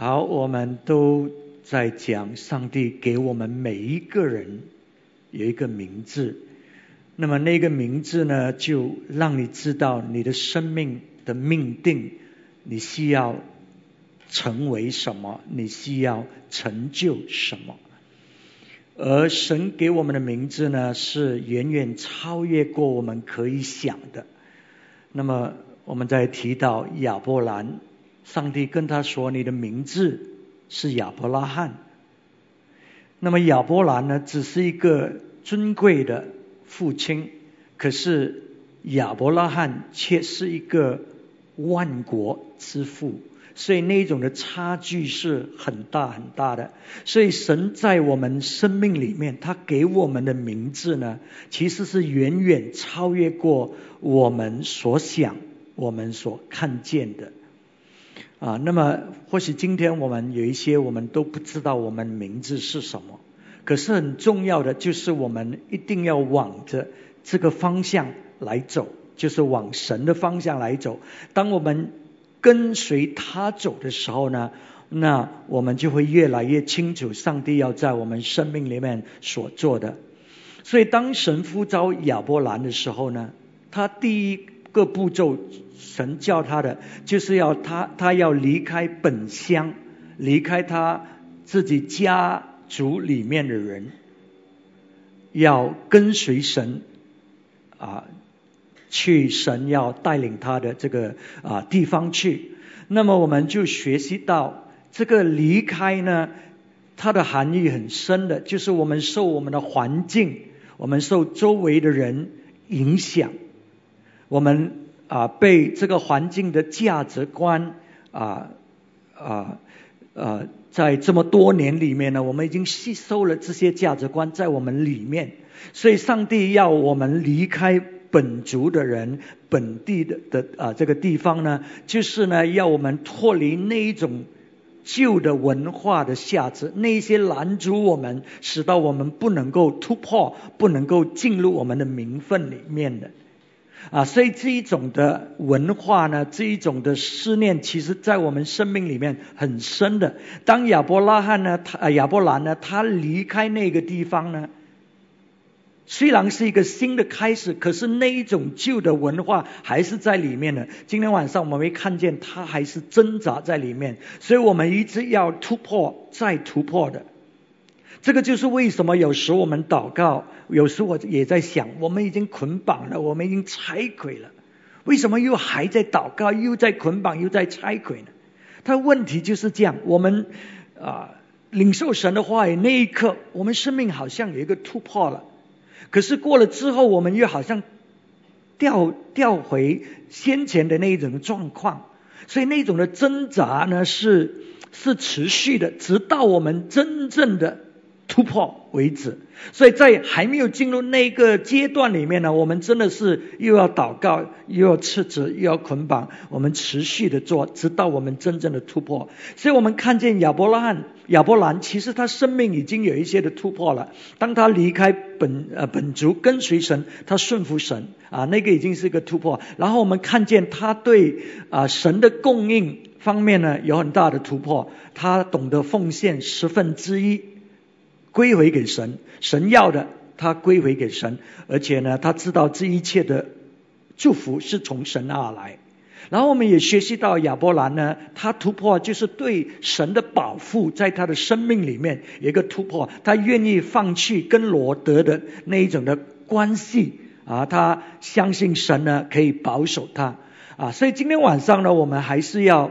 好，我们都在讲上帝给我们每一个人有一个名字，那么那个名字呢，就让你知道你的生命的命定，你需要成为什么，你需要成就什么。而神给我们的名字呢，是远远超越过我们可以想的。那么我们在提到亚伯兰。上帝跟他说：“你的名字是亚伯拉罕。”那么亚伯兰呢，只是一个尊贵的父亲，可是亚伯拉罕却是一个万国之父，所以那种的差距是很大很大的。所以神在我们生命里面，他给我们的名字呢，其实是远远超越过我们所想、我们所看见的。啊，那么或许今天我们有一些我们都不知道我们名字是什么，可是很重要的就是我们一定要往着这个方向来走，就是往神的方向来走。当我们跟随他走的时候呢，那我们就会越来越清楚上帝要在我们生命里面所做的。所以当神呼召亚伯兰的时候呢，他第一各步骤。神叫他的，就是要他，他要离开本乡，离开他自己家族里面的人，要跟随神啊，去神要带领他的这个啊地方去。那么我们就学习到，这个离开呢，它的含义很深的，就是我们受我们的环境，我们受周围的人影响，我们。啊，被这个环境的价值观啊啊啊，在这么多年里面呢，我们已经吸收了这些价值观在我们里面，所以上帝要我们离开本族的人、本地的的啊这个地方呢，就是呢要我们脱离那一种旧的文化的价值，那些拦阻我们，使到我们不能够突破、不能够进入我们的名分里面的。啊，所以这一种的文化呢，这一种的思念，其实在我们生命里面很深的。当亚伯拉罕呢，他亚伯兰呢，他离开那个地方呢，虽然是一个新的开始，可是那一种旧的文化还是在里面的。今天晚上我们会看见，他还是挣扎在里面，所以我们一直要突破，再突破的。这个就是为什么有时我们祷告，有时我也在想，我们已经捆绑了，我们已经拆毁了，为什么又还在祷告，又在捆绑，又在拆毁呢？他问题就是这样，我们啊领受神的话语那一刻，我们生命好像有一个突破了，可是过了之后，我们又好像掉掉回先前的那一种状况，所以那种的挣扎呢是是持续的，直到我们真正的。突破为止，所以在还没有进入那个阶段里面呢，我们真的是又要祷告，又要斥责，又要捆绑，我们持续的做，直到我们真正的突破。所以我们看见亚伯拉罕、亚伯兰，其实他生命已经有一些的突破了。当他离开本呃本族，跟随神，他顺服神啊，那个已经是一个突破。然后我们看见他对啊神的供应方面呢有很大的突破，他懂得奉献十分之一。归回给神，神要的他归回给神，而且呢，他知道这一切的祝福是从神而来。然后我们也学习到亚伯兰呢，他突破就是对神的保护，在他的生命里面有一个突破，他愿意放弃跟罗德的那一种的关系啊，他相信神呢可以保守他啊，所以今天晚上呢，我们还是要。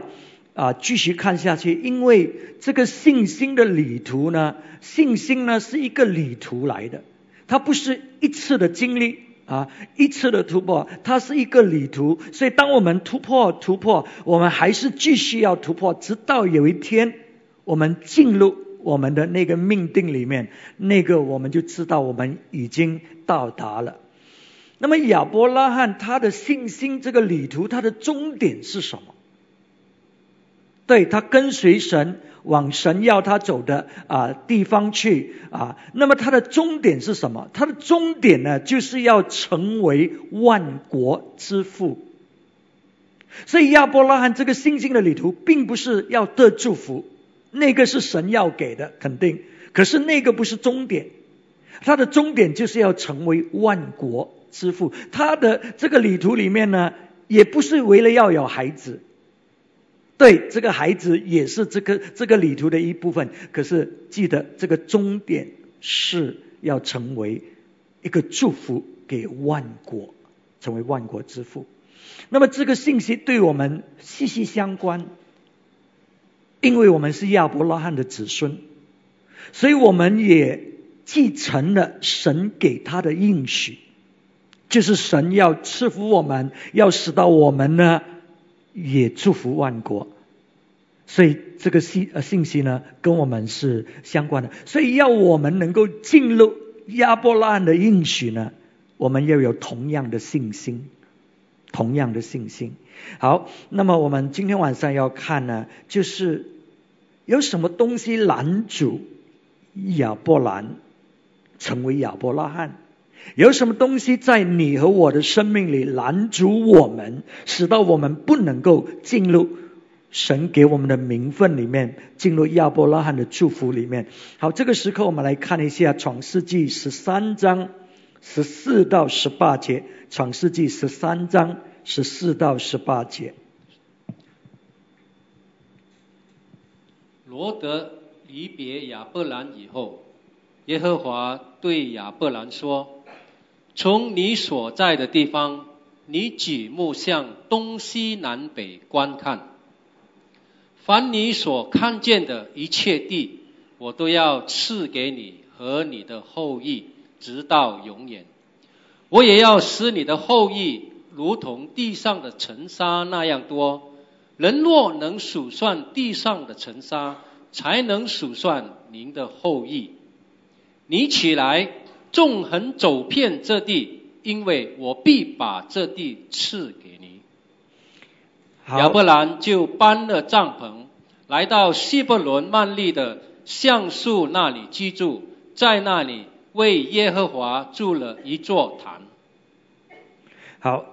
啊，继续看下去，因为这个信心的旅途呢，信心呢是一个旅途来的，它不是一次的经历啊，一次的突破，它是一个旅途。所以，当我们突破突破，我们还是继续要突破，直到有一天我们进入我们的那个命定里面，那个我们就知道我们已经到达了。那么，亚伯拉罕他的信心这个旅途，他的终点是什么？对他跟随神往神要他走的啊地方去啊，那么他的终点是什么？他的终点呢，就是要成为万国之父。所以亚伯拉罕这个信心的旅途，并不是要得祝福，那个是神要给的，肯定。可是那个不是终点，他的终点就是要成为万国之父。他的这个旅途里面呢，也不是为了要有孩子，对，这个孩子也是这个这个旅途的一部分。可是记得，这个终点是要成为一个祝福给万国，成为万国之父。那么这个信息对我们息息相关。因为我们是亚伯拉罕的子孙，所以我们也继承了神给他的应许，就是神要赐福我们，要使到我们呢也祝福万国。所以这个信呃信息呢跟我们是相关的。所以要我们能够进入亚伯拉罕的应许呢，我们要有同样的信心，同样的信心。好，那么我们今天晚上要看呢，就是有什么东西拦阻亚伯兰成为亚伯拉罕？有什么东西在你和我的生命里拦阻我们，使到我们不能够进入神给我们的名分里面，进入亚伯拉罕的祝福里面？好，这个时刻我们来看一下创世纪十三章十四到十八节，创世纪十三章。十四到十八节。罗德离别亚伯兰以后，耶和华对亚伯兰说：“从你所在的地方，你举目向东西南北观看，凡你所看见的一切地，我都要赐给你和你的后裔，直到永远。我也要使你的后裔。”如同地上的尘沙那样多，人若能数算地上的尘沙，才能数算您的后裔。你起来，纵横走遍这地，因为我必把这地赐给你。亚伯兰就搬了帐篷，来到希伯伦曼利的橡树那里居住，在那里为耶和华筑了一座坛。好。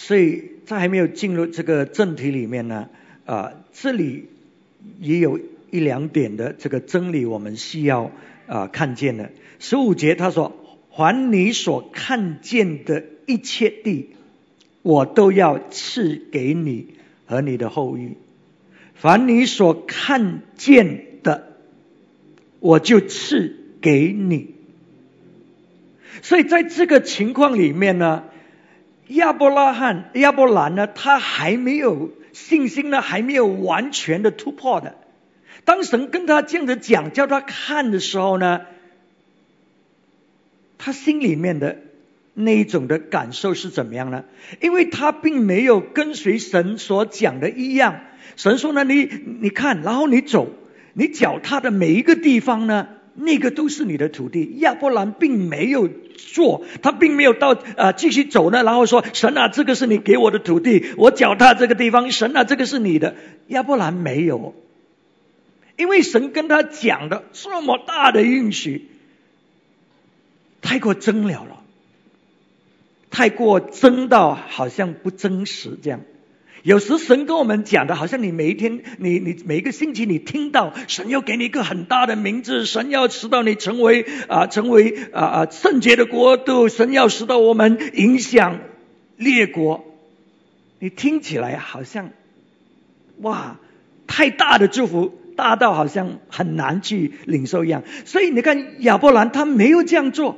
所以在还没有进入这个正题里面呢，啊，这里也有一两点的这个真理，我们需要啊看见的。十五节他说：“还你所看见的一切地，我都要赐给你和你的后裔。凡你所看见的，我就赐给你。”所以在这个情况里面呢。亚伯拉罕、亚伯兰呢？他还没有信心呢，还没有完全的突破的。当神跟他这样子讲，叫他看的时候呢，他心里面的那一种的感受是怎么样呢？因为他并没有跟随神所讲的一样。神说呢，你你看，然后你走，你脚踏的每一个地方呢？那个都是你的土地，亚伯兰并没有做，他并没有到啊继续走呢，然后说神啊，这个是你给我的土地，我脚踏这个地方，神啊，这个是你的。亚伯兰没有，因为神跟他讲的这么大的应许，太过真了了，太过真到好像不真实这样。有时神跟我们讲的，好像你每一天，你你每一个星期，你听到神要给你一个很大的名字，神要使到你成为啊成为啊啊圣洁的国度，神要使到我们影响列国。你听起来好像哇，太大的祝福，大到好像很难去领受一样。所以你看亚伯兰他没有这样做，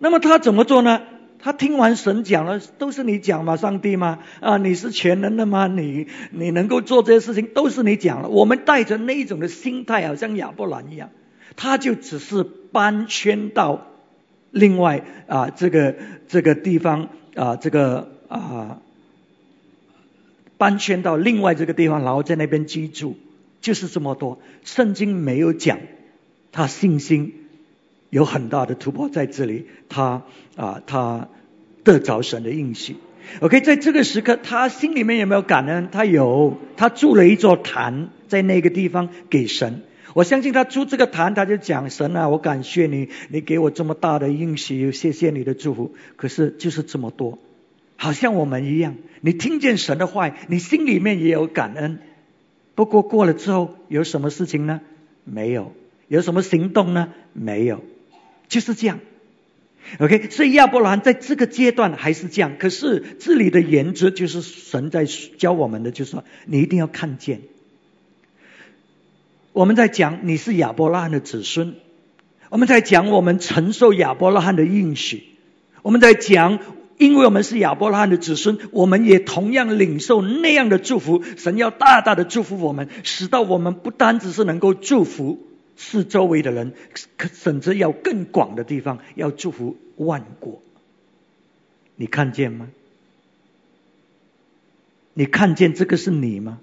那么他怎么做呢？他听完神讲了，都是你讲嘛？上帝嘛？啊，你是全能的吗？你你能够做这些事情，都是你讲了。我们带着那一种的心态，好像亚伯兰一样，他就只是搬迁到另外啊这个这个地方啊这个啊搬迁到另外这个地方，然后在那边居住，就是这么多。圣经没有讲他信心。有很大的突破在这里，他啊，他得着神的应许。OK，在这个时刻，他心里面有没有感恩？他有，他筑了一座坛在那个地方给神。我相信他筑这个坛，他就讲神啊，我感谢你，你给我这么大的应许，谢谢你的祝福。可是就是这么多，好像我们一样，你听见神的话，你心里面也有感恩。不过过了之后有什么事情呢？没有。有什么行动呢？没有，就是这样。OK，所以亚伯兰在这个阶段还是这样。可是这里的原则就是神在教我们的，就是说你一定要看见。我们在讲你是亚伯拉罕的子孙，我们在讲我们承受亚伯拉罕的应许，我们在讲。因为我们是亚伯拉罕的子孙，我们也同样领受那样的祝福。神要大大的祝福我们，使到我们不单只是能够祝福四周围的人，甚至要更广的地方，要祝福万国。你看见吗？你看见这个是你吗？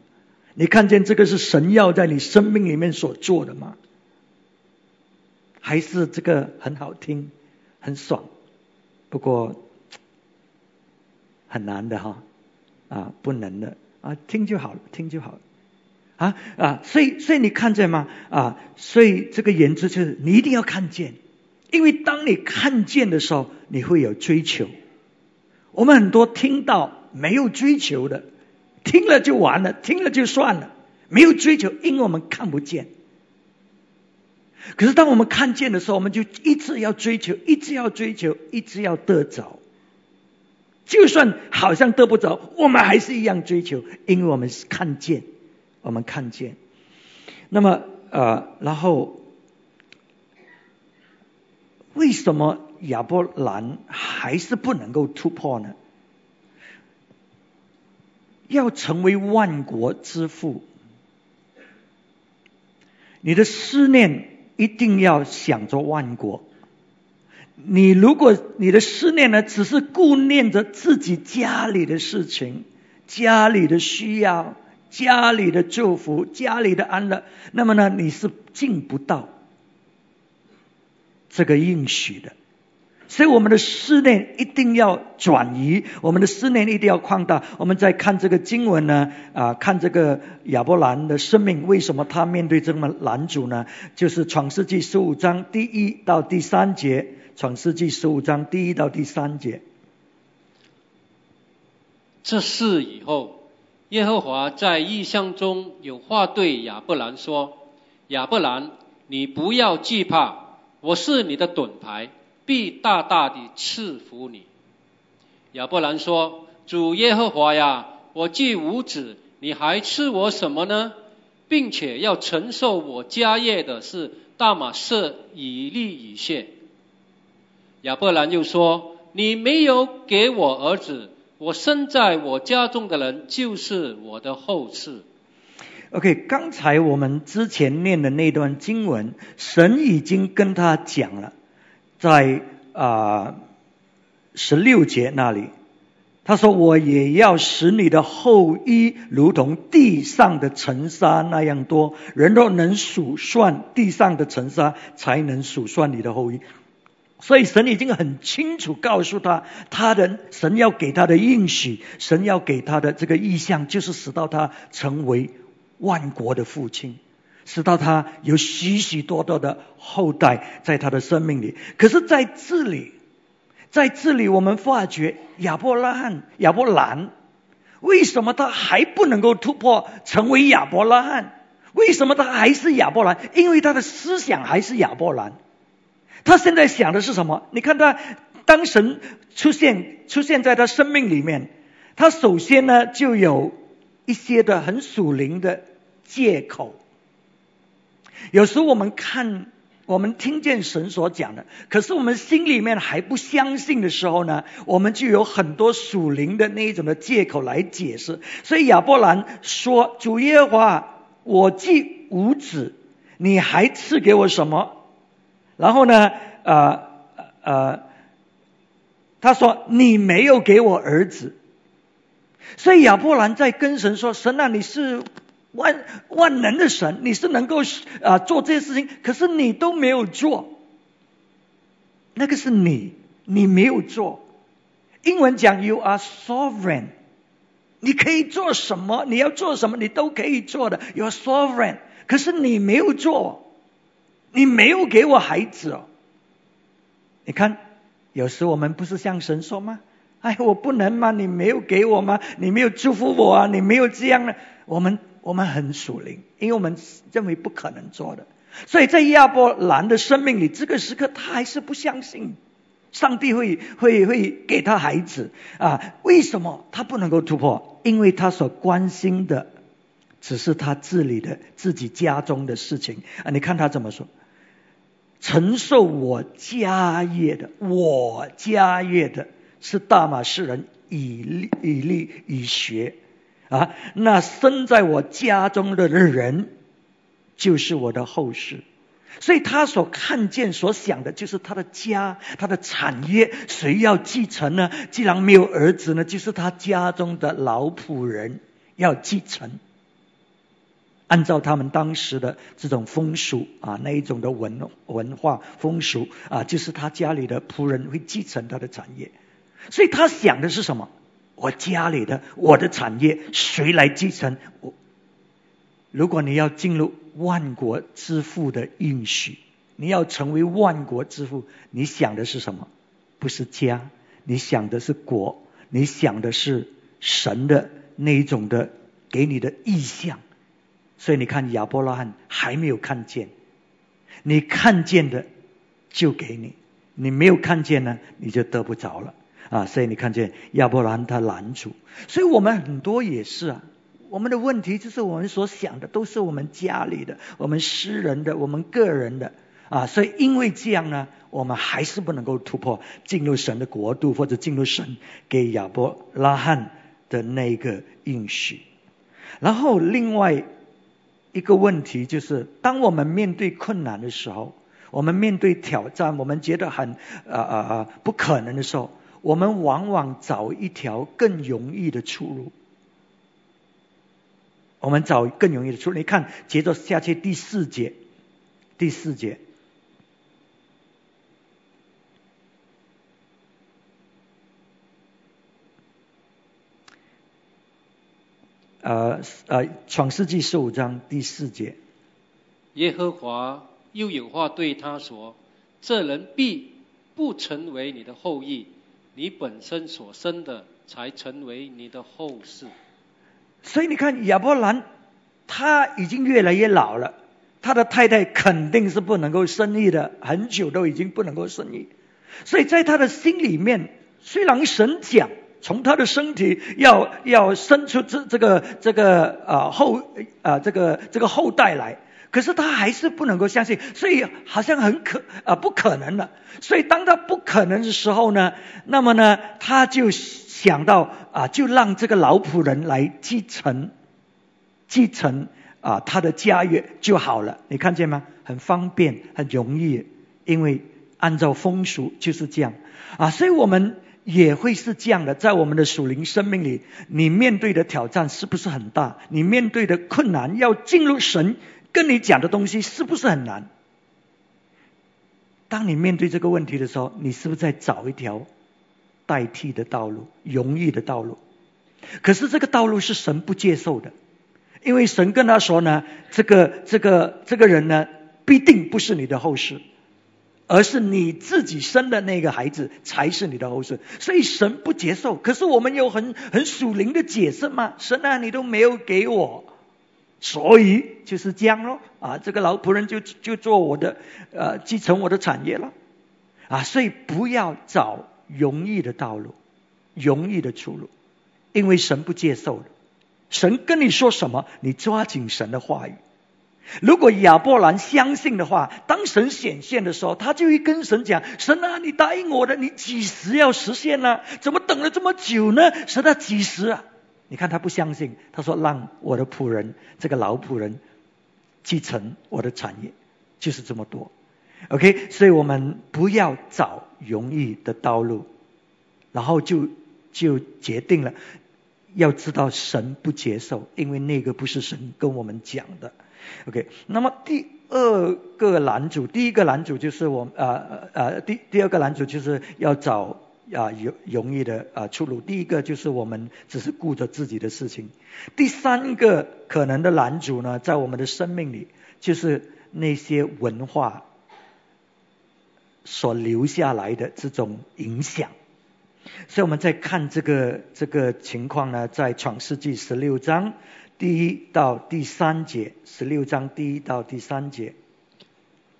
你看见这个是神要在你生命里面所做的吗？还是这个很好听，很爽？不过。很难的哈，啊，不能的啊，听就好了，听就好了，啊啊，所以所以你看见吗？啊，所以这个原则就是你一定要看见，因为当你看见的时候，你会有追求。我们很多听到没有追求的，听了就完了，听了就算了，没有追求，因为我们看不见。可是当我们看见的时候，我们就一直要追求，一直要追求，一直要得着。就算好像得不着，我们还是一样追求，因为我们是看见，我们看见。那么呃，然后为什么亚伯兰还是不能够突破呢？要成为万国之父，你的思念一定要想着万国。你如果你的思念呢，只是顾念着自己家里的事情、家里的需要、家里的祝福、家里的安乐，那么呢，你是进不到这个应许的。所以我们的思念一定要转移，我们的思念一定要扩大。我们在看这个经文呢，啊，看这个亚伯兰的生命，为什么他面对这么难主呢？就是创世纪十五章第一到第三节。创世纪十五章第一到第三节。这事以后，耶和华在异象中有话对亚伯兰说：“亚伯兰，你不要惧怕，我是你的盾牌，必大大的赐福你。”亚伯兰说：“主耶和华呀，我既无子，你还赐我什么呢？并且要承受我家业的是大马士以利以谢。”亚伯兰又说：“你没有给我儿子，我生在我家中的人就是我的后嗣。” OK，刚才我们之前念的那段经文，神已经跟他讲了，在啊十六节那里，他说：“我也要使你的后裔如同地上的尘沙那样多，人若能数算地上的尘沙，才能数算你的后裔。”所以神已经很清楚告诉他，他的神要给他的应许，神要给他的这个意向，就是使到他成为万国的父亲，使到他有许许多多的后代在他的生命里。可是在这里，在这里我们发觉亚伯拉罕、亚伯兰，为什么他还不能够突破成为亚伯拉罕？为什么他还是亚伯兰？因为他的思想还是亚伯兰。他现在想的是什么？你看他当神出现出现在他生命里面，他首先呢就有一些的很属灵的借口。有时我们看我们听见神所讲的，可是我们心里面还不相信的时候呢，我们就有很多属灵的那一种的借口来解释。所以亚伯兰说：“主耶和华，我既无子，你还赐给我什么？”然后呢，呃呃，他说你没有给我儿子，所以亚伯兰在跟神说：“神啊，你是万万能的神，你是能够啊做这些事情，可是你都没有做。那个是你，你没有做。英文讲 ‘You are sovereign’，你可以做什么？你要做什么？你都可以做的。‘You are sovereign’，可是你没有做。”你没有给我孩子哦，你看，有时我们不是向神说吗？哎，我不能吗？你没有给我吗？你没有祝福我啊？你没有这样呢？我们我们很属灵，因为我们认为不可能做的。所以在亚伯兰的生命里，这个时刻他还是不相信上帝会会会给他孩子啊？为什么他不能够突破？因为他所关心的只是他治理的自己家中的事情啊！你看他怎么说？承受我家业的，我家业的是大马士人以利以利以学啊！那生在我家中的人。就是我的后世，所以他所看见、所想的，就是他的家、他的产业，谁要继承呢？既然没有儿子呢，就是他家中的老仆人要继承。按照他们当时的这种风俗啊，那一种的文文化风俗啊，就是他家里的仆人会继承他的产业。所以他想的是什么？我家里的我的产业谁来继承？我如果你要进入。万国之父的应许，你要成为万国之父，你想的是什么？不是家，你想的是国，你想的是神的那一种的给你的意象。所以你看亚伯拉罕还没有看见，你看见的就给你，你没有看见呢，你就得不着了啊！所以你看见亚伯拉罕他拦住，所以我们很多也是啊。我们的问题就是我们所想的都是我们家里的、我们私人的、我们个人的啊，所以因为这样呢，我们还是不能够突破进入神的国度，或者进入神给亚伯拉罕的那个应许。然后另外一个问题就是，当我们面对困难的时候，我们面对挑战，我们觉得很啊啊啊不可能的时候，我们往往找一条更容易的出路。我们找更容易的出路。你看，接着下去第四节，第四节，呃呃，创世纪十五章第四节，耶和华又有话对他说：“这人必不成为你的后裔，你本身所生的才成为你的后世。”所以你看亚伯兰，他已经越来越老了，他的太太肯定是不能够生育的，很久都已经不能够生育。所以在他的心里面，虽然神讲从他的身体要要生出这这个这个啊后啊这个这个后代来，可是他还是不能够相信，所以好像很可啊不可能的。所以当他不可能的时候呢，那么呢他就。想到啊，就让这个老仆人来继承，继承啊他的家业就好了。你看见吗？很方便，很容易，因为按照风俗就是这样啊。所以我们也会是这样的，在我们的属灵生命里，你面对的挑战是不是很大？你面对的困难，要进入神跟你讲的东西，是不是很难？当你面对这个问题的时候，你是不是在找一条？代替的道路，容易的道路。可是这个道路是神不接受的，因为神跟他说呢，这个这个这个人呢，必定不是你的后世，而是你自己生的那个孩子才是你的后世。所以神不接受。可是我们有很很属灵的解释吗？神啊，你都没有给我，所以就是这样咯。啊，这个老仆人就就做我的呃，继承我的产业了啊。所以不要找。容易的道路，容易的出路，因为神不接受的。神跟你说什么，你抓紧神的话语。如果亚伯兰相信的话，当神显现的时候，他就会跟神讲：“神啊，你答应我的，你几时要实现呢？怎么等了这么久呢？神啊，几时啊？”你看他不相信，他说：“让我的仆人，这个老仆人继承我的产业，就是这么多。” OK，所以我们不要找容易的道路，然后就就决定了，要知道神不接受，因为那个不是神跟我们讲的。OK，那么第二个男主，第一个男主就是我呃呃第第二个男主就是要找啊容容易的啊出路。第一个就是我们只是顾着自己的事情。第三个可能的男主呢，在我们的生命里就是那些文化。所留下来的这种影响，所以我们在看这个这个情况呢，在创世纪十六章第一到第三节，十六章第一到第三节。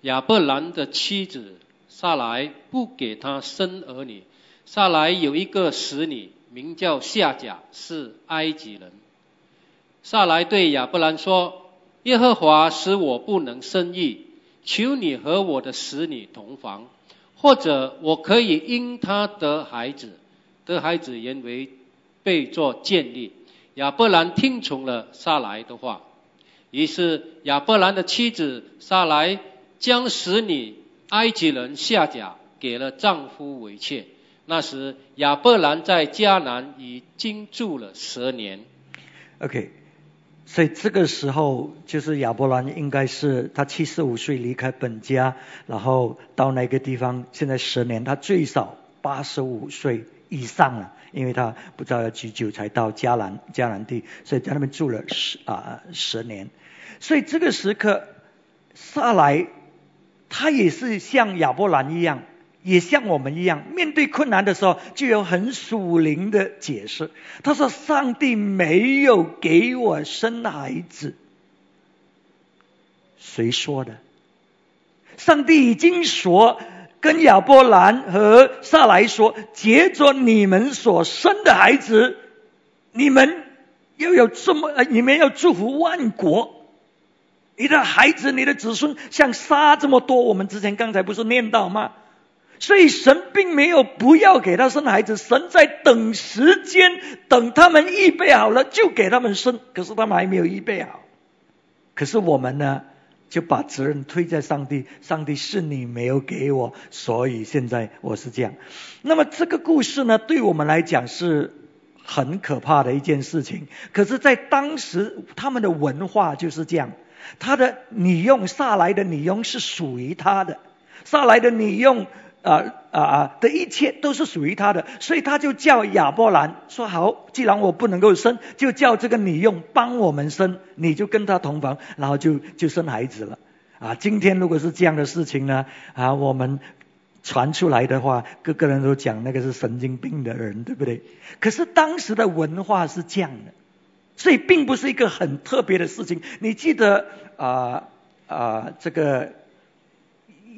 亚伯兰的妻子萨来不给他生儿女，萨来有一个使女，名叫夏甲，是埃及人。萨来对亚伯兰说：“耶和华使我不能生育，求你和我的使女同房，或者我可以因他得孩子。得孩子原为被作建立。”亚伯兰听从了萨来的话，于是亚伯兰的妻子萨来。将使女埃及人夏甲给了丈夫为妾。那时亚伯兰在迦南已经住了十年。OK，所以这个时候就是亚伯兰应该是他七十五岁离开本家，然后到那个地方，现在十年，他最少八十五岁以上了，因为他不知道要几久才到迦南迦南地，所以在那边住了十啊十年。所以这个时刻，萨来。他也是像亚伯兰一样，也像我们一样，面对困难的时候，就有很属灵的解释。他说：“上帝没有给我生孩子。”谁说的？上帝已经说，跟亚伯兰和撒来说：“接着你们所生的孩子，你们要有这么，你们要祝福万国。”你的孩子，你的子孙像沙这么多，我们之前刚才不是念到吗？所以神并没有不要给他生孩子，神在等时间，等他们预备好了就给他们生。可是他们还没有预备好，可是我们呢，就把责任推在上帝。上帝是你没有给我，所以现在我是这样。那么这个故事呢，对我们来讲是很可怕的一件事情。可是，在当时他们的文化就是这样。他的女佣撒来的女佣是属于他的，撒来的女佣啊啊啊的一切都是属于他的，所以他就叫亚伯兰说好，既然我不能够生，就叫这个女佣帮我们生，你就跟他同房，然后就就生孩子了啊。今天如果是这样的事情呢啊，我们传出来的话，各个人都讲那个是神经病的人，对不对？可是当时的文化是这样的。所以并不是一个很特别的事情。你记得啊啊这个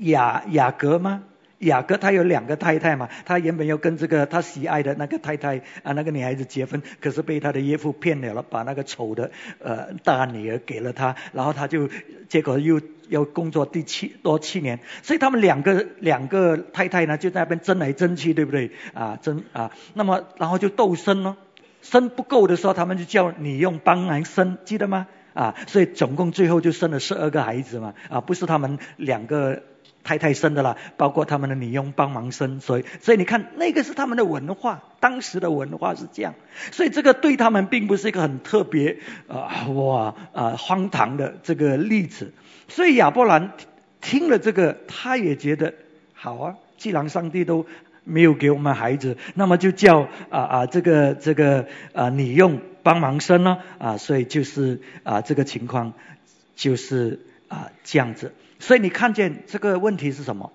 雅雅各吗？雅各他有两个太太嘛，他原本要跟这个他喜爱的那个太太啊那个女孩子结婚，可是被他的岳父骗了了，把那个丑的呃大女儿给了他，然后他就结果又要工作第七多七年，所以他们两个两个太太呢就在那边争来争去，对不对啊争啊？那么然后就斗生咯。生不够的时候，他们就叫你用帮忙生，记得吗？啊，所以总共最后就生了十二个孩子嘛，啊，不是他们两个太太生的啦，包括他们的女佣帮忙生，所以，所以你看，那个是他们的文化，当时的文化是这样，所以这个对他们并不是一个很特别啊，哇啊荒唐的这个例子，所以亚伯兰听了这个，他也觉得好啊，既然上帝都。没有给我们孩子，那么就叫啊啊这个这个啊女佣帮忙生呢啊，所以就是啊这个情况就是啊这样子，所以你看见这个问题是什么？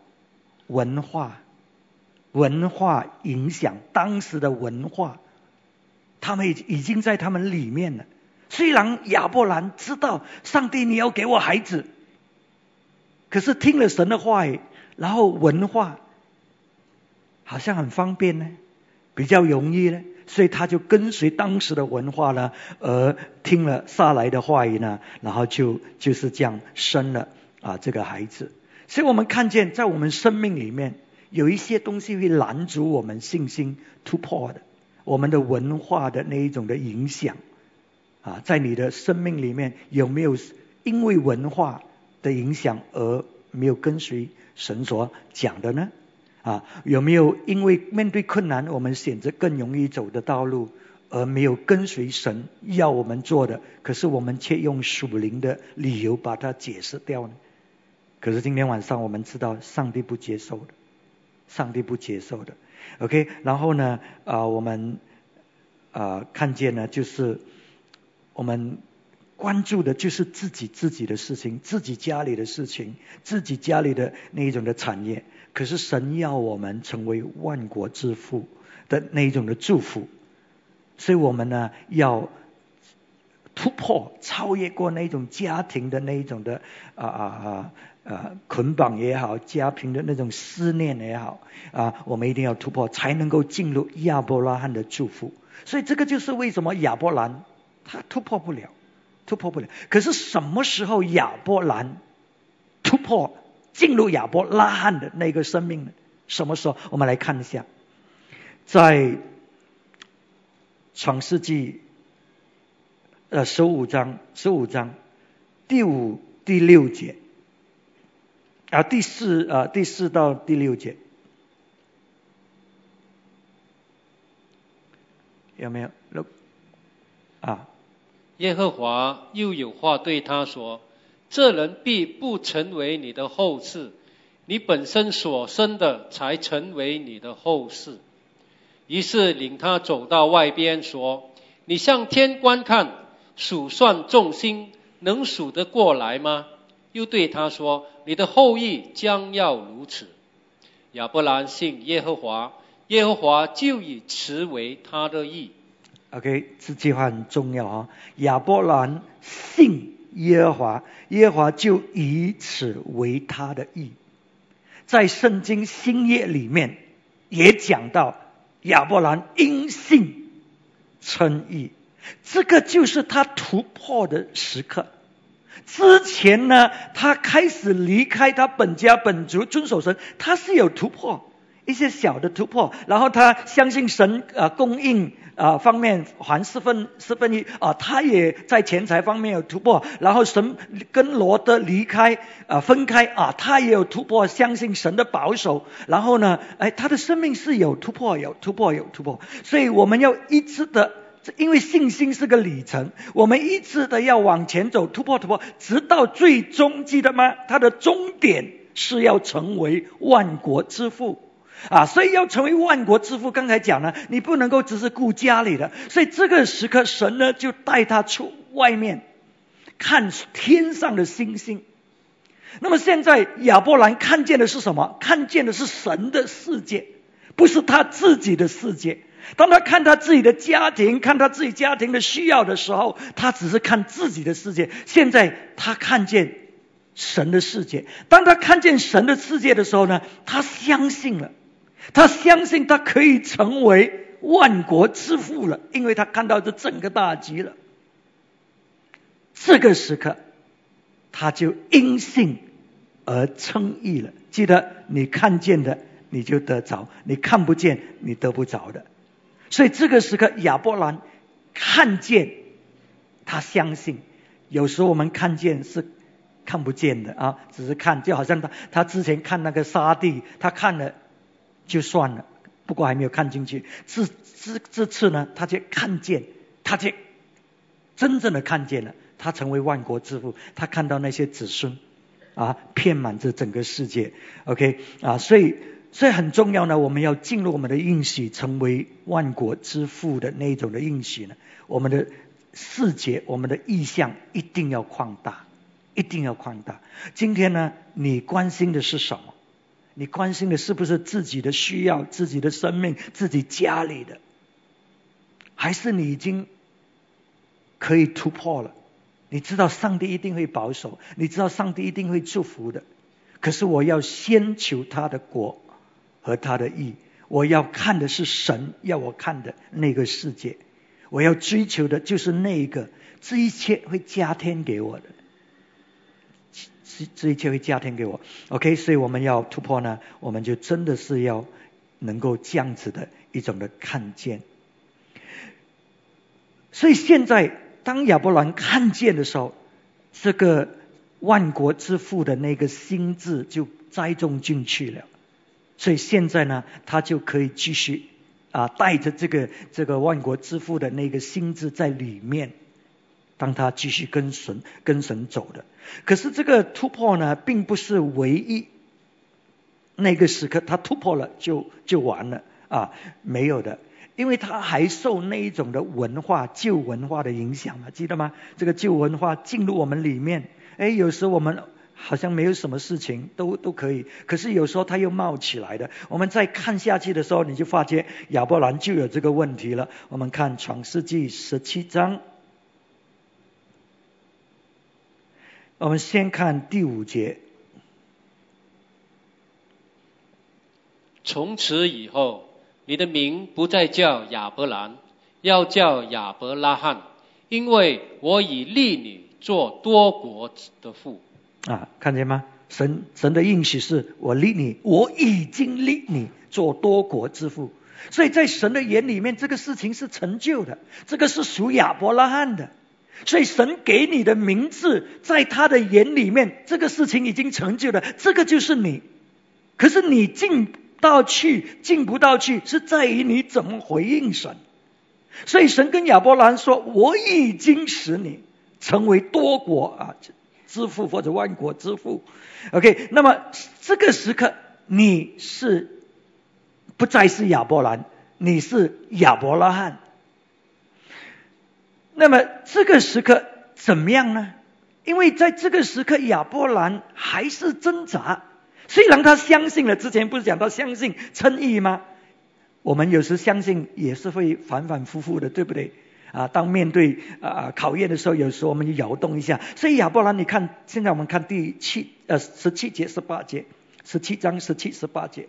文化文化影响当时的文化，他们已已经在他们里面了。虽然亚伯兰知道上帝你要给我孩子，可是听了神的话语，然后文化。好像很方便呢，比较容易呢，所以他就跟随当时的文化呢，而听了撒来的话语呢，然后就就是这样生了啊这个孩子。所以我们看见在我们生命里面有一些东西会拦阻我们信心突破的，我们的文化的那一种的影响啊，在你的生命里面有没有因为文化的影响而没有跟随神所讲的呢？啊，有没有因为面对困难，我们选择更容易走的道路，而没有跟随神要我们做的，可是我们却用属灵的理由把它解释掉呢？可是今天晚上我们知道，上帝不接受的，上帝不接受的。OK，然后呢，啊，我们啊看见呢，就是我们关注的就是自己自己的事情，自己家里的事情，自己家里的那一种的产业。可是神要我们成为万国之父的那一种的祝福，所以我们呢要突破，超越过那种家庭的那一种的啊啊啊啊捆绑也好，家庭的那种思念也好啊，我们一定要突破，才能够进入亚伯拉罕的祝福。所以这个就是为什么亚伯兰他突破不了，突破不了。可是什么时候亚伯兰突破进入亚伯拉罕的那个生命呢？什么时候？我们来看一下，在创世纪呃十五章十五章第五第六节啊第四啊第四到第六节有没有？Look，？啊，耶和华又有话对他说：“这人必不成为你的后嗣。”你本身所生的，才成为你的后世。于是领他走到外边，说：“你向天观看，数算众星，能数得过来吗？”又对他说：“你的后裔将要如此。”亚伯兰信耶和华，耶和华就以此为他的意。OK，这句话很重要啊！亚伯兰信耶和华，耶和华就以此为他的意。在圣经新约里面也讲到亚伯兰因信称义，这个就是他突破的时刻。之前呢，他开始离开他本家本族，遵守神，他是有突破。一些小的突破，然后他相信神啊供应啊方面还四分四分一啊，他也在钱财方面有突破，然后神跟罗德离开啊分开啊，他也有突破，相信神的保守，然后呢，哎，他的生命是有突破，有突破，有突破，所以我们要一直的，因为信心是个里程，我们一直的要往前走，突破突破，直到最终，记得吗？它的终点是要成为万国之父。啊，所以要成为万国之父，刚才讲了，你不能够只是顾家里的，所以这个时刻，神呢就带他出外面，看天上的星星。那么现在亚伯兰看见的是什么？看见的是神的世界，不是他自己的世界。当他看他自己的家庭，看他自己家庭的需要的时候，他只是看自己的世界。现在他看见神的世界，当他看见神的世界的时候呢，他相信了。他相信他可以成为万国之父了，因为他看到这整个大局了。这个时刻，他就因信而称义了。记得，你看见的你就得着，你看不见你得不着的。所以这个时刻，亚伯兰看见，他相信。有时我们看见是看不见的啊，只是看，就好像他他之前看那个沙地，他看了。就算了，不过还没有看进去。这这这次呢，他却看见，他却真正的看见了，他成为万国之父。他看到那些子孙啊，遍满这整个世界。OK 啊，所以所以很重要呢，我们要进入我们的应许，成为万国之父的那种的应许呢，我们的世界，我们的意向一定要扩大，一定要扩大。今天呢，你关心的是什么？你关心的是不是自己的需要、自己的生命、自己家里的，还是你已经可以突破了？你知道上帝一定会保守，你知道上帝一定会祝福的。可是我要先求他的国和他的意，我要看的是神要我看的那个世界，我要追求的就是那一个，这一切会加添给我的。这这一切会加添给我，OK，所以我们要突破呢，我们就真的是要能够这样子的一种的看见。所以现在当亚伯兰看见的时候，这个万国之父的那个心智就栽种进去了。所以现在呢，他就可以继续啊，带着这个这个万国之父的那个心智在里面。当他继续跟神跟神走的，可是这个突破呢，并不是唯一。那个时刻他突破了就就完了啊，没有的，因为他还受那一种的文化旧文化的影响嘛，记得吗？这个旧文化进入我们里面，哎，有时我们好像没有什么事情都都可以，可是有时候他又冒起来的。我们再看下去的时候，你就发觉亚伯兰就有这个问题了。我们看创世纪十七章。我们先看第五节。从此以后，你的名不再叫亚伯兰，要叫亚伯拉罕，因为我已立你做多国的父。啊，看见吗？神神的应许是我立你，我已经立你做多国之父。所以在神的眼里面，这个事情是成就的，这个是属亚伯拉罕的。所以神给你的名字，在他的眼里面，这个事情已经成就了，这个就是你。可是你进到去，进不到去，是在于你怎么回应神。所以神跟亚伯兰说：“我已经使你成为多国啊之父，或者万国之父。” OK，那么这个时刻你是不再是亚伯兰，你是亚伯拉罕。那么这个时刻怎么样呢？因为在这个时刻，亚伯兰还是挣扎。虽然他相信了，之前不是讲到相信称义吗？我们有时相信也是会反反复复的，对不对？啊，当面对啊考验的时候，有时候我们就摇动一下。所以亚伯兰，你看，现在我们看第七呃十七节十八节，十七章十七十八节，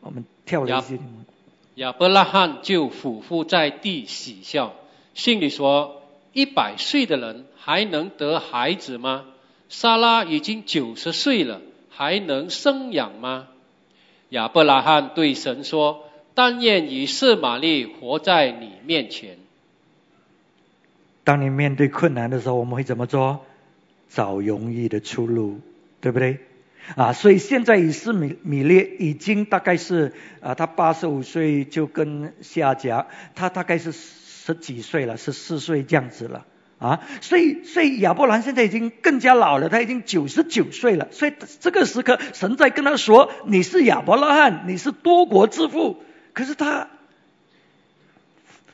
我们跳了一些。亚伯拉罕就俯伏在地喜笑，心里说：“一百岁的人还能得孩子吗？莎拉已经九十岁了，还能生养吗？”亚伯拉罕对神说：“但愿以色玛利活在你面前。”当你面对困难的时候，我们会怎么做？找容易的出路，对不对？啊，所以现在以斯米米列已经大概是啊，他八十五岁就跟夏甲，他大概是十几岁了，十四岁这样子了啊。所以，所以亚伯兰现在已经更加老了，他已经九十九岁了。所以这个时刻，神在跟他说：“你是亚伯拉罕，你是多国之父。”可是他，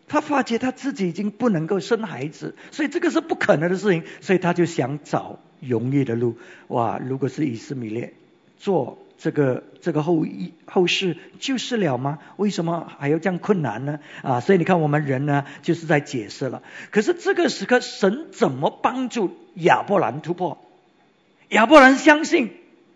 他发觉他自己已经不能够生孩子，所以这个是不可能的事情，所以他就想找。容易的路，哇！如果是以斯米列做这个这个后一后事就是了吗？为什么还要这样困难呢？啊！所以你看我们人呢，就是在解释了。可是这个时刻，神怎么帮助亚伯兰突破？亚伯兰相信，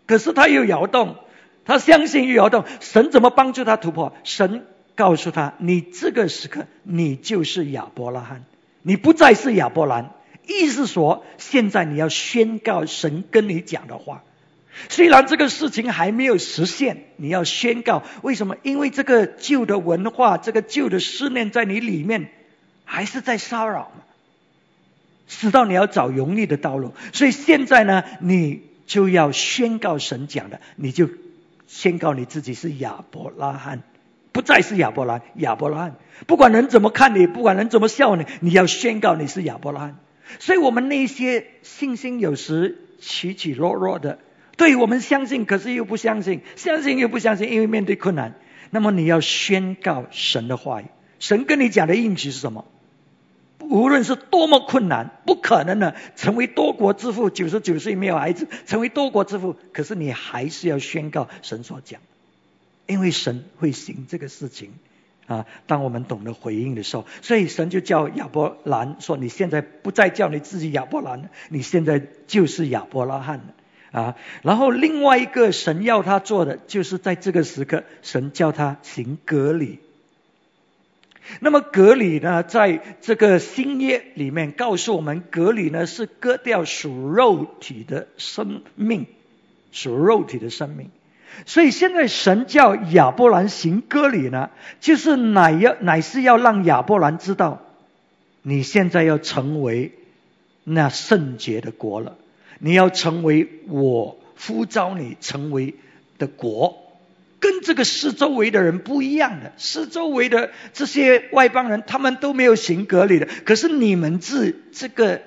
可是他又摇动，他相信又摇动。神怎么帮助他突破？神告诉他：你这个时刻，你就是亚伯拉罕，你不再是亚伯兰。意思说，现在你要宣告神跟你讲的话，虽然这个事情还没有实现，你要宣告。为什么？因为这个旧的文化，这个旧的思念在你里面还是在骚扰嘛，直到你要找容易的道路。所以现在呢，你就要宣告神讲的，你就宣告你自己是亚伯拉罕，不再是亚伯拉亚伯拉罕。不管人怎么看你，不管人怎么笑你，你要宣告你是亚伯拉罕。所以我们那些信心有时起起落落的，对我们相信，可是又不相信，相信又不相信，因为面对困难，那么你要宣告神的话语。神跟你讲的应许是什么？无论是多么困难，不可能的，成为多国之父，九十九岁没有孩子，成为多国之父，可是你还是要宣告神所讲，因为神会行这个事情。啊！当我们懂得回应的时候，所以神就叫亚伯兰说：“你现在不再叫你自己亚伯兰，你现在就是亚伯拉罕了。”啊！然后另外一个神要他做的，就是在这个时刻，神叫他行隔离。那么隔离呢，在这个新约里面告诉我们，隔离呢是割掉属肉体的生命，属肉体的生命。所以现在神叫亚伯兰行割礼呢，就是乃要乃是要让亚伯兰知道，你现在要成为那圣洁的国了，你要成为我呼召你成为的国，跟这个四周围的人不一样的，四周围的这些外邦人他们都没有行割礼的，可是你们这这个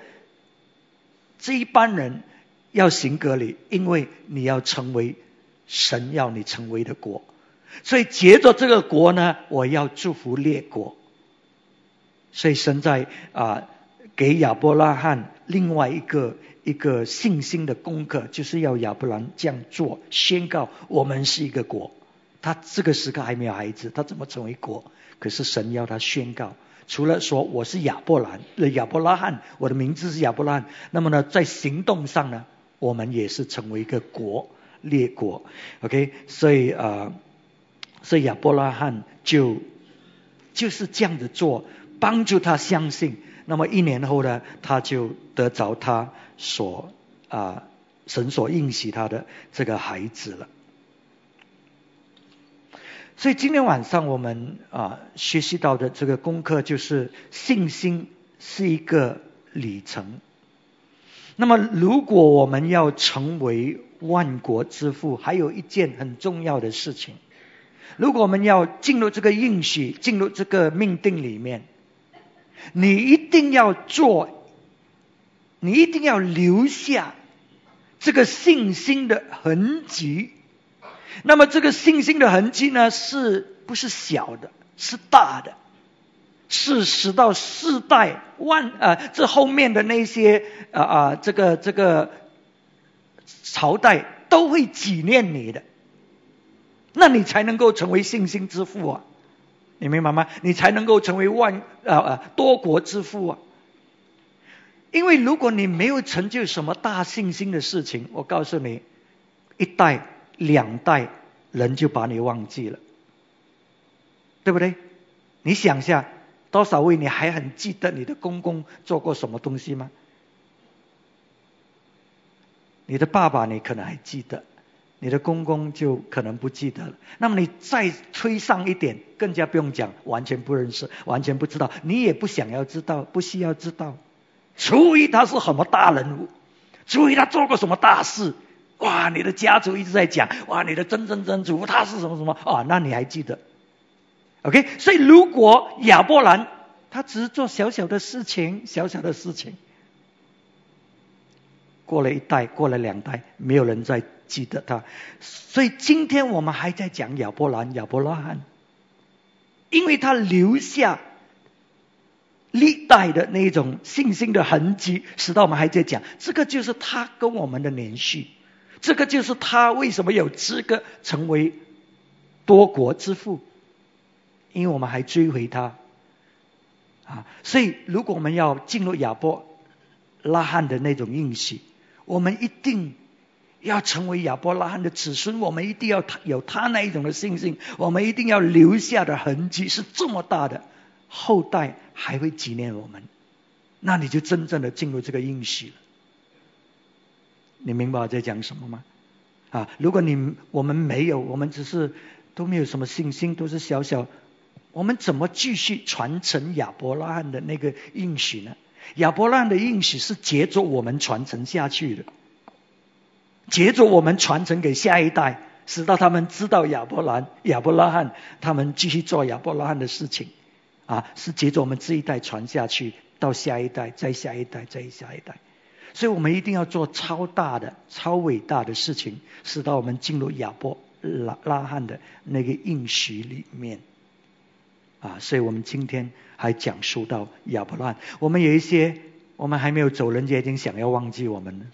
这一班人要行割礼，因为你要成为。神要你成为的国，所以借着这个国呢，我要祝福列国。所以神在啊给亚伯拉罕另外一个一个信心的功课，就是要亚伯兰这样做，宣告我们是一个国。他这个时刻还没有孩子，他怎么成为国？可是神要他宣告，除了说我是亚伯兰，亚伯拉罕，我的名字是亚伯拉罕，那么呢，在行动上呢，我们也是成为一个国列国，OK，所以啊，所以亚伯拉罕就就是这样子做，帮助他相信。那么一年后呢，他就得着他所啊神所应许他的这个孩子了。所以今天晚上我们啊学习到的这个功课就是信心是一个里程。那么如果我们要成为万国之父，还有一件很重要的事情，如果我们要进入这个应许，进入这个命定里面，你一定要做，你一定要留下这个信心的痕迹。那么这个信心的痕迹呢，是不是小的？是大的，是十到四代万啊，这后面的那些啊啊，这个这个朝代都会纪念你的，那你才能够成为信心之父啊！你明白吗？你才能够成为万啊啊多国之父啊！因为如果你没有成就什么大信心的事情，我告诉你，一代。两代人就把你忘记了，对不对？你想下，多少位你还很记得你的公公做过什么东西吗？你的爸爸你可能还记得，你的公公就可能不记得了。那么你再推上一点，更加不用讲，完全不认识，完全不知道，你也不想要知道，不需要知道。除非他是什么大人物，除非他做过什么大事。哇，你的家族一直在讲，哇，你的曾曾曾祖父他是什么什么啊？那你还记得？OK，所以如果亚伯兰他只是做小小的事情，小小的事情，过了一代，过了两代，没有人再记得他。所以今天我们还在讲亚伯兰、亚伯拉罕，因为他留下历代的那种信心的痕迹，使到我们还在讲，这个就是他跟我们的联系。这个就是他为什么有资格成为多国之父，因为我们还追回他啊！所以如果我们要进入亚伯拉罕的那种应许，我们一定要成为亚伯拉罕的子孙，我们一定要有他那一种的信心，我们一定要留下的痕迹是这么大的，后代还会纪念我们，那你就真正的进入这个应许了。你明白我在讲什么吗？啊，如果你我们没有，我们只是都没有什么信心，都是小小，我们怎么继续传承亚伯拉罕的那个应许呢？亚伯拉罕的应许是接着我们传承下去的，接着我们传承给下一代，使到他们知道亚伯兰、亚伯拉罕，他们继续做亚伯拉罕的事情，啊，是接着我们这一代传下去，到下一代，再下一代，再下一代。所以我们一定要做超大的、超伟大的事情，使到我们进入亚伯拉拉罕的那个应许里面。啊，所以我们今天还讲述到亚伯拉罕。我们有一些，我们还没有走，人家已经想要忘记我们了，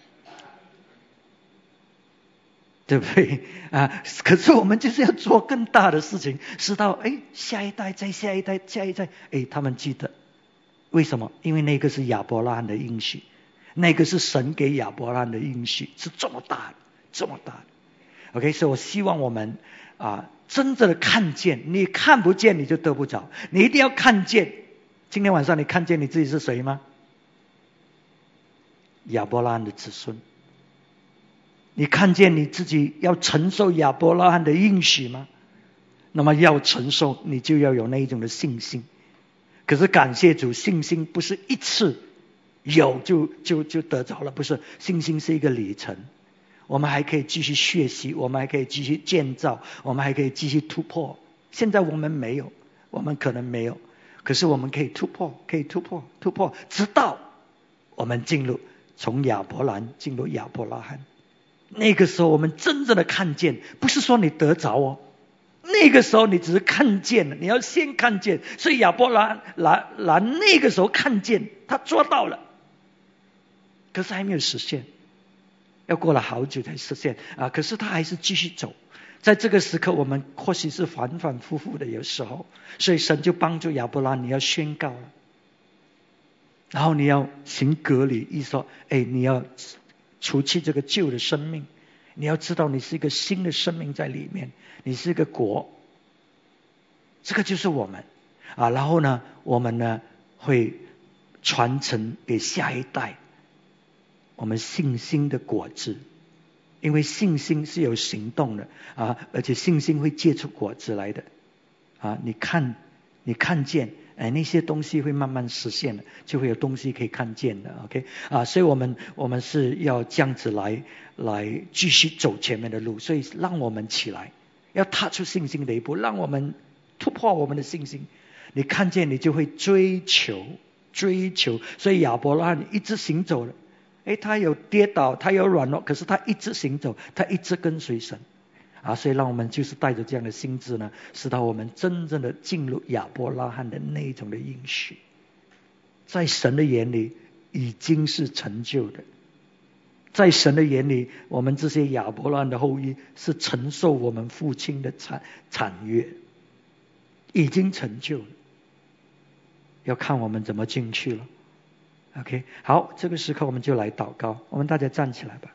对不对？啊，可是我们就是要做更大的事情，使到哎下一代、再下一代、下一代，哎他们记得。为什么？因为那个是亚伯拉罕的应许。那个是神给亚伯拉罕的应许，是这么大的，这么大的。OK，所以我希望我们啊，真正的看见，你看不见你就得不着，你一定要看见。今天晚上你看见你自己是谁吗？亚伯拉罕的子孙。你看见你自己要承受亚伯拉罕的应许吗？那么要承受，你就要有那一种的信心。可是感谢主，信心不是一次。有就就就得着了，不是信心是一个里程，我们还可以继续学习，我们还可以继续建造，我们还可以继续突破。现在我们没有，我们可能没有，可是我们可以突破，可以突破，突破，直到我们进入从亚伯兰进入亚伯拉罕。那个时候，我们真正的看见，不是说你得着哦，那个时候你只是看见了，你要先看见。所以亚伯拉兰兰那个时候看见，他做到了。可是还没有实现，要过了好久才实现。啊！可是他还是继续走，在这个时刻，我们或许是反反复复的，有时候，所以神就帮助亚伯拉，你要宣告了，然后你要行隔离，一说，哎，你要除去这个旧的生命，你要知道你是一个新的生命在里面，你是一个国，这个就是我们。啊，然后呢，我们呢会传承给下一代。我们信心的果子。因为信心是有行动的啊，而且信心会结出果子来的啊！你看，你看见，哎，那些东西会慢慢实现的，就会有东西可以看见的。OK 啊，所以我们我们是要这样子来来继续走前面的路，所以让我们起来，要踏出信心的一步，让我们突破我们的信心。你看见，你就会追求追求，所以亚伯拉罕一直行走了。哎，他有跌倒，他有软弱，可是他一直行走，他一直跟随神啊！所以让我们就是带着这样的心智呢，使到我们真正的进入亚伯拉罕的那种的应许，在神的眼里已经是成就的，在神的眼里，我们这些亚伯拉罕的后裔是承受我们父亲的产产业，已经成就了，要看我们怎么进去了。OK，好，这个时刻我们就来祷告。我们大家站起来吧。